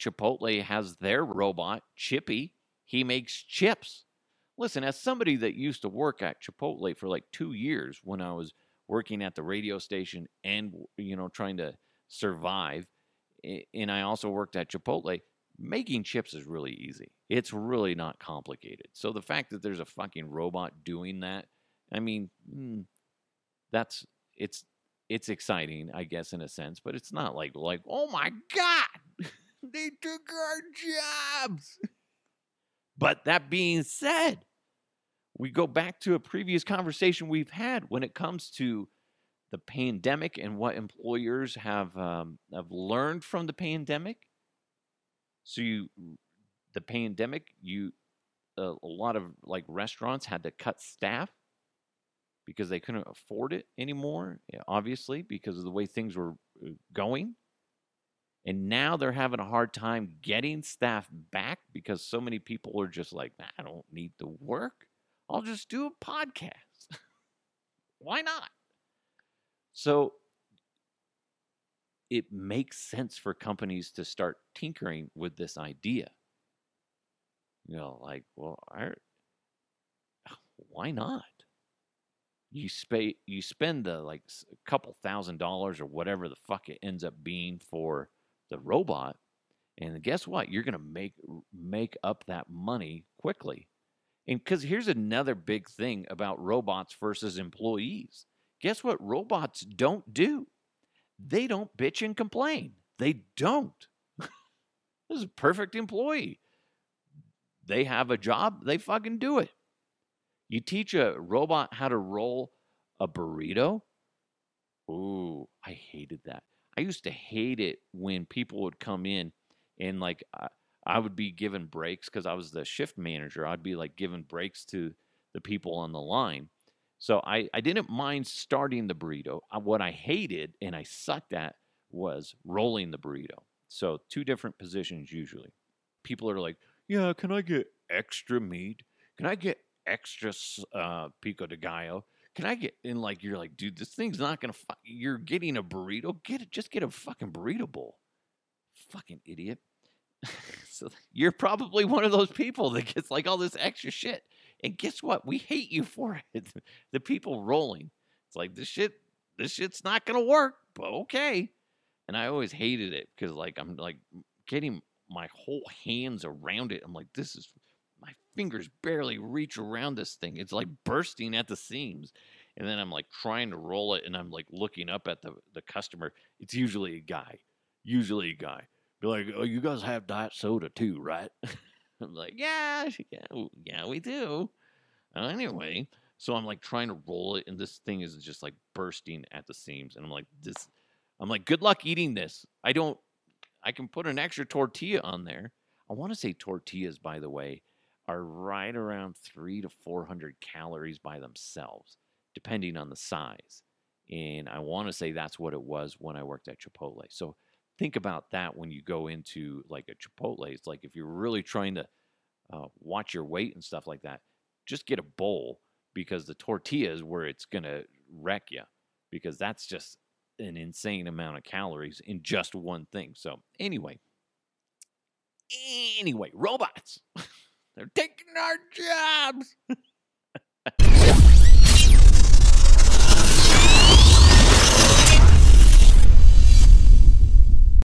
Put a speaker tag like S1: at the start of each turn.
S1: Chipotle has their robot, Chippy. He makes chips. Listen, as somebody that used to work at Chipotle for like two years when I was working at the radio station and, you know, trying to survive, and I also worked at Chipotle, making chips is really easy. It's really not complicated. So the fact that there's a fucking robot doing that, I mean, mm, that's it's it's exciting, I guess, in a sense, but it's not like like oh my god, they took our jobs. but that being said, we go back to a previous conversation we've had when it comes to the pandemic and what employers have um, have learned from the pandemic. So you, the pandemic, you, a lot of like restaurants had to cut staff because they couldn't afford it anymore. Obviously, because of the way things were uh, going. And now they're having a hard time getting staff back because so many people are just like, I don't need to work. I'll just do a podcast. Why not? So it makes sense for companies to start tinkering with this idea. You know, like, well, I, why not? You spay, you spend the like a couple thousand dollars or whatever the fuck it ends up being for the robot, and guess what? You're gonna make make up that money quickly. And because here's another big thing about robots versus employees Guess what robots don't do? They don't bitch and complain. They don't. this is a perfect employee. They have a job, they fucking do it. You teach a robot how to roll a burrito. Ooh, I hated that. I used to hate it when people would come in and like I, I would be given breaks because I was the shift manager. I'd be like giving breaks to the people on the line so I, I didn't mind starting the burrito. What I hated and I sucked at was rolling the burrito. So two different positions usually. People are like, yeah, can I get extra meat? Can I get extra uh, pico de gallo? Can I get in like you're like, dude, this thing's not gonna. Fu- you're getting a burrito. Get it. Just get a fucking burrito bowl. Fucking idiot. so you're probably one of those people that gets like all this extra shit. And guess what? We hate you for it. the people rolling. It's like this shit, this shit's not gonna work, but okay. And I always hated it because like I'm like getting my whole hands around it. I'm like, this is fingers barely reach around this thing. It's like bursting at the seams. And then I'm like trying to roll it and I'm like looking up at the, the customer. It's usually a guy. Usually a guy. Be like, oh, you guys have diet soda too, right? I'm like, yeah, yeah, yeah, we do. Uh, anyway, so I'm like trying to roll it, and this thing is just like bursting at the seams. And I'm like, this, I'm like, good luck eating this. I don't, I can put an extra tortilla on there. I want to say tortillas, by the way, are right around three to 400 calories by themselves, depending on the size. And I want to say that's what it was when I worked at Chipotle. So think about that when you go into like a Chipotle. It's like if you're really trying to uh, watch your weight and stuff like that, just get a bowl because the tortilla is where it's going to wreck you because that's just an insane amount of calories in just one thing. So, anyway, anyway, robots. They're taking our jobs.